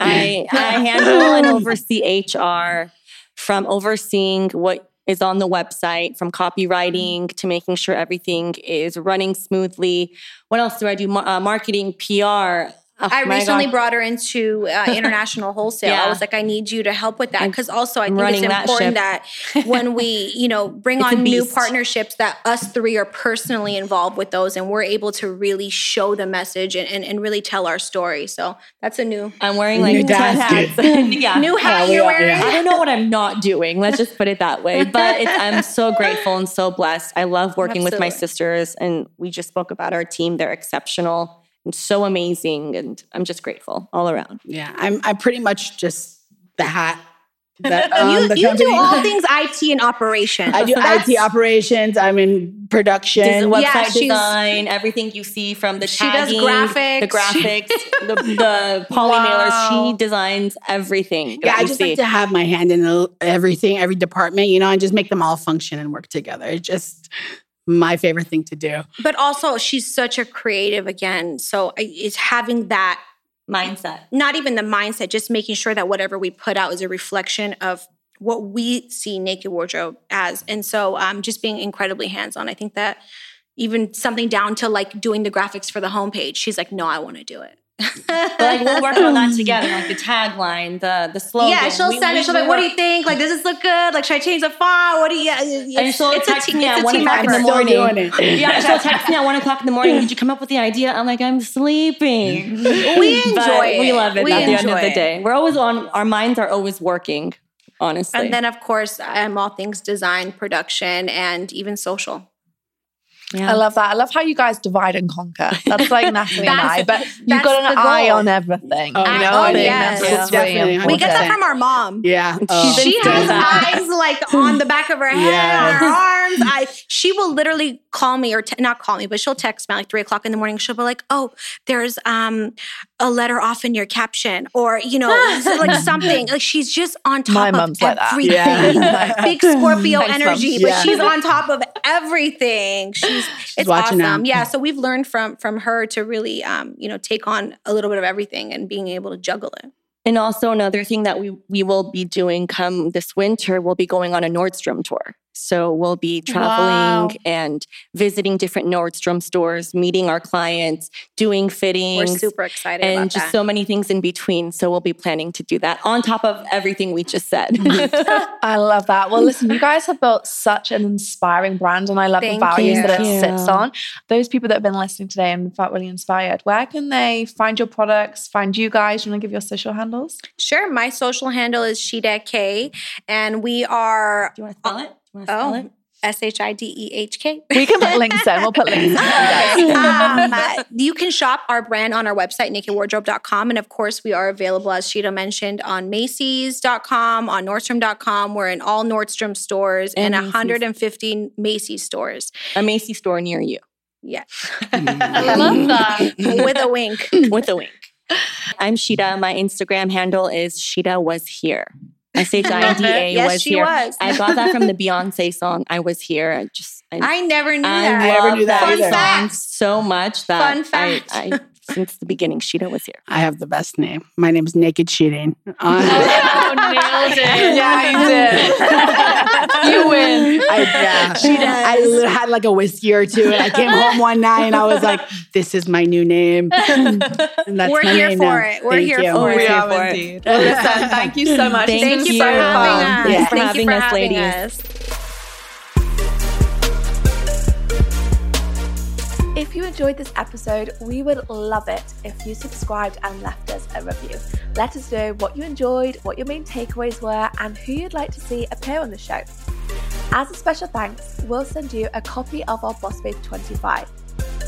I, I handle and oversee HR from overseeing what is on the website from copywriting to making sure everything is running smoothly. What else do I do? Uh, marketing, PR, Oh, I recently God. brought her into uh, international wholesale. Yeah. I was like, I need you to help with that because also I think it's important that, that, when we, you know, bring on new partnerships, that us three are personally involved with those, and we're able to really show the message and, and, and really tell our story. So that's a new. I'm wearing like ten hats. yeah, new hat yeah, you're wearing. Yeah. I don't know what I'm not doing. Let's just put it that way. But I'm so grateful and so blessed. I love working Absolutely. with my sisters, and we just spoke about our team. They're exceptional and so amazing. And I'm just grateful all around. Yeah, I'm I'm pretty much just the hat. That, um, you, you do all things IT and operations. I do IT operations. I'm in production, Des- website yeah, design, everything you see from the tagging, she does graphics, the graphics, the, the poly wow. mailers. She designs everything. Yeah, I just see. like to have my hand in everything, every department, you know, and just make them all function and work together. It just my favorite thing to do. But also, she's such a creative again. So it's having that mindset. Not even the mindset, just making sure that whatever we put out is a reflection of what we see Naked Wardrobe as. And so um, just being incredibly hands on. I think that even something down to like doing the graphics for the homepage, she's like, no, I want to do it like we'll work on that together, like the tagline, the the slogan. Yeah, she'll we, send we, it. She'll be like, "What do you think? Like, does this look good? Like, should I change the font? What do you?" Yeah, and she'll text me at one o'clock in the morning. yeah, she'll text me at one o'clock in the morning. Did you come up with the idea? I'm like, I'm sleeping. we enjoy it. We love it. We at the end of the day, we're always on. Our minds are always working. Honestly, and then of course, I'm all things design, production, and even social. Yeah. I love that. I love how you guys divide and conquer. That's like Natalie and I, but you've got an eye on everything. Oh, you know, oh, I yes. that's, really We get that from our mom. Yeah. Oh. She has eyes like on the back of her head, yeah. on her arms. I she will literally call me or te- not call me, but she'll text me at like three o'clock in the morning. She'll be like, "Oh, there's um a letter off in your caption, or you know, like something." Like she's just on top My of everything. Like yeah. Big Scorpio energy, but she's on top of everything. She's she's it's awesome. Out. Yeah. So we've learned from from her to really um, you know, take on a little bit of everything and being able to juggle it. And also another thing that we we will be doing come this winter, we'll be going on a Nordstrom tour. So we'll be traveling wow. and visiting different Nordstrom stores, meeting our clients, doing fittings. We're super excited and just that. so many things in between. So we'll be planning to do that on top of everything we just said. I love that. Well, listen, you guys have built such an inspiring brand, and I love Thank the values you. that it sits on. Those people that have been listening today and felt really inspired, where can they find your products, find you guys? You want to give your social handles? Sure. My social handle is Shideh K, and we are. Do you want to spell it? Oh. S H I D E H K. We can put links in. We'll put links in. um, you can shop our brand on our website, nakedwardrobe.com. And of course, we are available, as Shida mentioned, on Macy's.com, on Nordstrom.com. We're in all Nordstrom stores and, and 150 Macy's stores. A Macy's store near you. Yes. I love that. With a wink. With a wink. I'm Shida. My Instagram handle is Shida was here. S H I D A yes, was she here. Was. I got that from the Beyonce song. I was here. I just I, I never knew I that. I never knew that, song so much that Fun fact. I, I since the beginning, Shida was here. I have the best name. My name is Naked Cheating. oh, uh, nailed it. Yeah, you did. you win. I, yeah. She does. I had like a whiskey or two, and I came home one night and I was like, "This is my new name." And that's We're here for now. it. We're thank here you. for oh, it. We are indeed. Well, listen, thank you so much. Thank, thank you, you for having us. Yeah. Thank having you for us, ladies. us. If you enjoyed this episode, we would love it if you subscribed and left us a review. Let us know what you enjoyed, what your main takeaways were, and who you'd like to see appear on the show. As a special thanks, we'll send you a copy of our Boss Babe 25.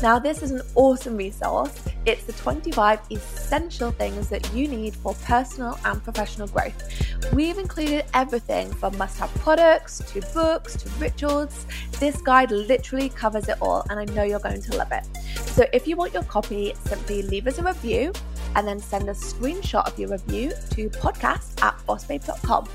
Now, this is an awesome resource. It's the 25 essential things that you need for personal and professional growth. We've included everything from must have products to books to rituals. This guide literally covers it all, and I know you're going to love it. So, if you want your copy, simply leave us a review and then send a screenshot of your review to podcast at bossbabe.com.